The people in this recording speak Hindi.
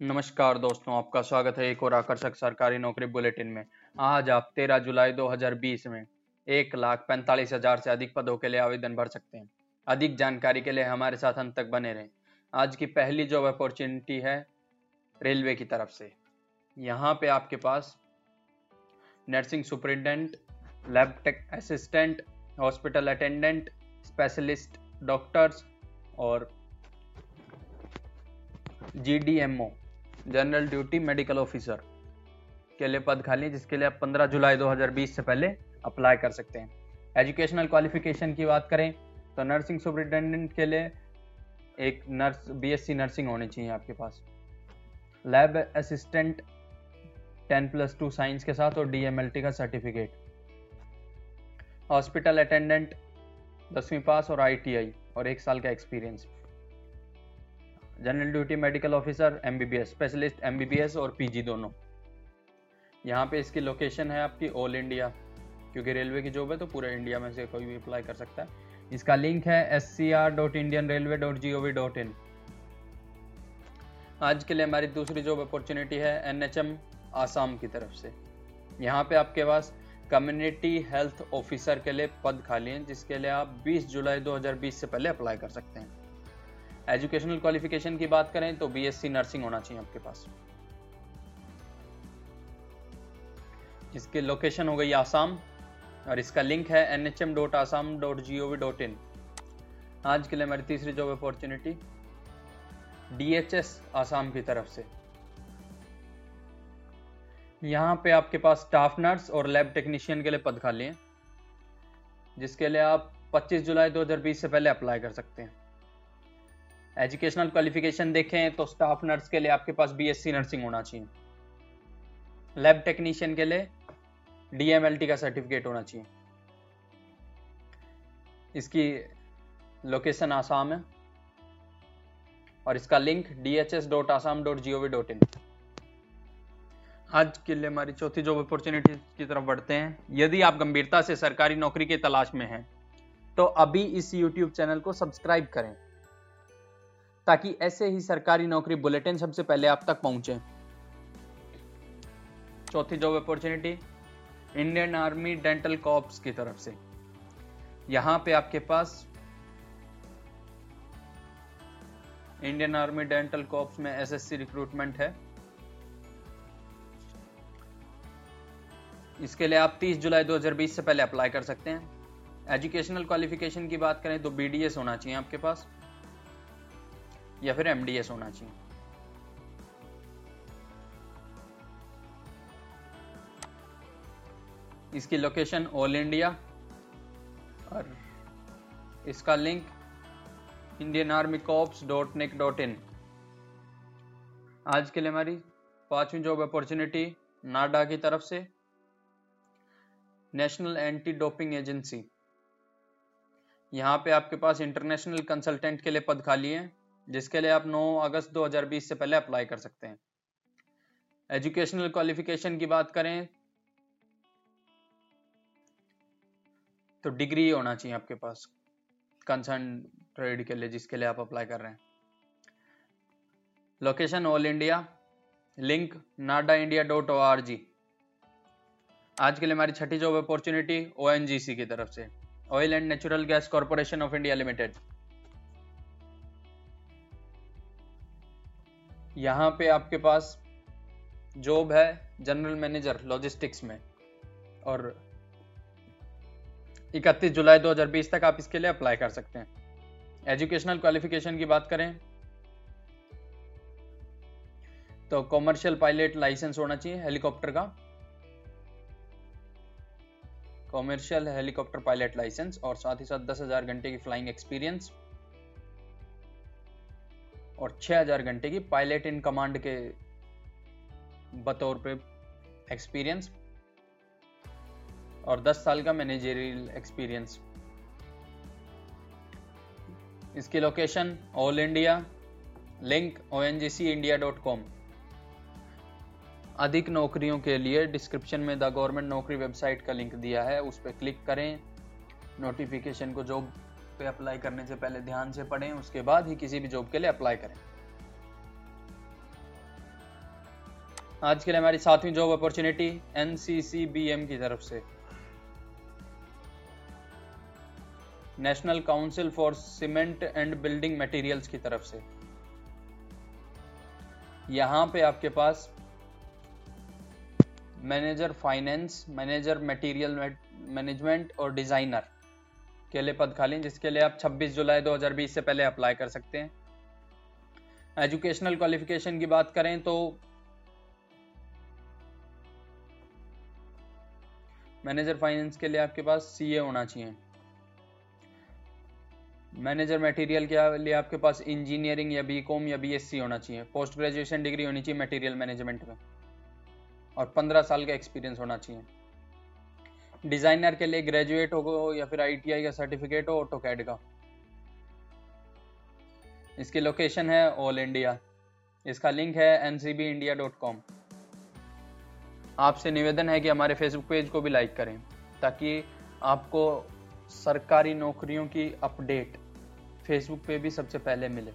नमस्कार दोस्तों, आपका स्वागत है एक और आकर्षक सरकारी नौकरी बुलेटिन में। आज आप 13 जुलाई 2020 में एक लाख पैंतालीस हज़ार से अधिक पदों के लिए आवेदन भर सकते हैं। अधिक जानकारी के लिए हमारे साथ अंत तक बने रहें। आज की पहली जॉब अपॉर्चुनिटी है रेलवे की तरफ़ से। यहाँ पे आपके पास nursing superintendent, lab tech assistant, hospital attendant, specialist doctors और जी जनरल ड्यूटी मेडिकल ऑफिसर के लिए पद खाली है, जिसके लिए आप 15 जुलाई 2020 से पहले अप्लाई कर सकते हैं। एजुकेशनल क्वालिफिकेशन की बात करें तो नर्सिंग सुपरिटेंडेंट के लिए एक नर्स बीएससी नर्सिंग होनी चाहिए आपके पास। Lab assistant 10 plus two science के साथ और डीएमएलटी का सर्टिफिकेट हॉस्पिटल अटेंडेंट दसवीं पास और आईटीआई और एक साल का experience general duty medical officer MBBS specialist M और पीजी दोनों। यहाँ पे इसकी लोकेशन है आपकी ऑल इंडिया क्योंकि रेलवे की जॉब है तो पूरे इंडिया में से कोई भी अप्लाई कर सकता है। इसका लिंक है S C R dot Indian railway dot G O V dot in आज के लिए हमारी दूसरी जॉब अपॉर्चुनिटी है एन एच एम आसाम की तरफ़ से। यहाँ पे आपके पास कम्युनिटी हेल्थ ऑफिसर के लिए पद खाली हैं, जिसके लिए आप 20 जुलाई 2020 से पहले अप्लाई कर सकते हैं। एजुकेशनल क्वालिफिकेशन की बात करें तो बीएससी नर्सिंग होना चाहिए आपके पास। इसकी लोकेशन हो गई आसाम और इसका लिंक है N H M dot Assam dot G O V dot in आज के लिए हमारी तीसरी job opportunity D H S Assam की तरफ़ से। यहाँ पे आपके पास स्टाफ नर्स और लैब टेक्नीशियन के लिए पद खाली हैं, जिसके लिए आप 25 जुलाई 2020 से पहले अप्लाई कर सकते हैं। एजुकेशनल क्वालिफिकेशन देखें तो स्टाफ नर्स के लिए आपके पास बीएससी नर्सिंग होना चाहिए। लैब टेक्नीशियन के लिए डीएमएलटी का सर्टिफिकेट होना चाहिए। इसकी लोकेशन आसाम है और इसका link D H S dot Assam dot G O V dot in आज के लिए हमारी चौथी जॉब अपॉर्चुनिटी की तरफ़ बढ़ते हैं। यदि आप गंभीरता से सरकारी नौकरी की तलाश में हैं तो अभी इस YouTube चैनल को सब्सक्राइब करें। ताकि ऐसे ही सरकारी नौकरी बुलेटिन सबसे पहले आप तक पहुँचे। चौथी job opportunity, Indian army dental corps की तरफ़ से। यहाँ पे आपके पास इंडियन आर्मी डेंटल कॉप्स में एसएससी रिक्रूटमेंट है। इसके लिए आप 30 जुलाई 2020 से पहले अप्लाई कर सकते हैं। एजुकेशनल क्वालिफिकेशन की बात करें तो बीडीएस होना चाहिए आपके पास। या फिर एमडीएस होना चाहिए। इसकी लोकेशन ऑल इंडिया और इसका link Indian army corps dot nic dot in आज के लिए हमारी पांचवी जॉब अपॉर्चुनिटी नाडा की तरफ़ से। नेशनल एंटी डोपिंग एजेंसी यहाँ पे आपके पास इंटरनेशनल कंसल्टेंट के लिए पद खाली है। जिसके लिए आप 9 अगस्त 2020 से पहले अप्लाई कर सकते हैं। एजुकेशनल क्वालिफिकेशन की बात करें तो डिग्री होना चाहिए आपके पास कंसर्न ट्रेड के लिए जिसके लिए आप अप्लाई कर रहे हैं। Location all India link NADA India dot O R G आज के लिए हमारी छठी जॉब अपॉर्चुनिटी ओ की तरफ़ से oil and natural gas corporation of India limited यहाँ पे आपके पास जॉब है जनरल मैनेजर लॉजिस्टिक्स में। और 31 जुलाई 2020 तक आप इसके लिए अप्लाई कर सकते हैं। एजुकेशनल क्वालिफिकेशन की बात करें तो कॉमर्शियल पायलट लाइसेंस होना चाहिए हेलीकॉप्टर का। कॉमर्शियल हेलीकॉप्टर पायलट लाइसेंस और साथ ही साथ दस हज़ार घंटे की फ्लाइंग एक्सपीरियंस और 6000 घंटे की पायलट इन कमांड के बतौर पे एक्सपीरियंस और 10 साल का मैनेजरियल एक्सपीरियंस इसकी location all India link O India dot com अधिक नौकरियों के लिए डिस्क्रिप्शन में द गवर्नमेंट नौकरी वेबसाइट का लिंक दिया है, उस पर क्लिक करें। नोटिफिकेशन को जॉब पे अप्लाई करने से पहले ध्यान से पढ़ें, उसके बाद ही किसी भी जॉब के लिए अप्लाई करें। आज के लिए हमारी सातवीं जॉब अपॉर्चुनिटी एनसीसीबीएम की तरफ़ से। National council for cement and building materials की तरफ़ से। यहाँ पे आपके पास manager finance manager material management और डिज़ाइनर के लिए पद खाली जिसके लिए आप 26 जुलाई 2020 से पहले अप्लाई कर सकते हैं। एजुकेशनल क्वालिफिकेशन की बात करें तो मैनेजर फाइनेंस के लिए आपके पास सीए होना चाहिए। मैनेजर मटेरियल के लिए आपके पास इंजीनियरिंग या बीकॉम या बीएससी होना चाहिए। पोस्ट ग्रेजुएशन डिग्री होनी चाहिए मटेरियल मैनेजमेंट में। और पंद्रह साल का एक्सपीरियंस होना चाहिए। डिज़ाइनर के लिए ग्रेजुएट हो या फिर आईटीआई का सर्टिफिकेट हो ऑटो कैड का। इसकी लोकेशन है ऑल इंडिया। इसका लिंक है एन इंडिया डॉट कॉम आपसे निवेदन है कि हमारे फेसबुक पेज को भी लाइक करें, ताकि आपको सरकारी नौकरियों की अपडेट फेसबुक पे भी सबसे पहले मिले।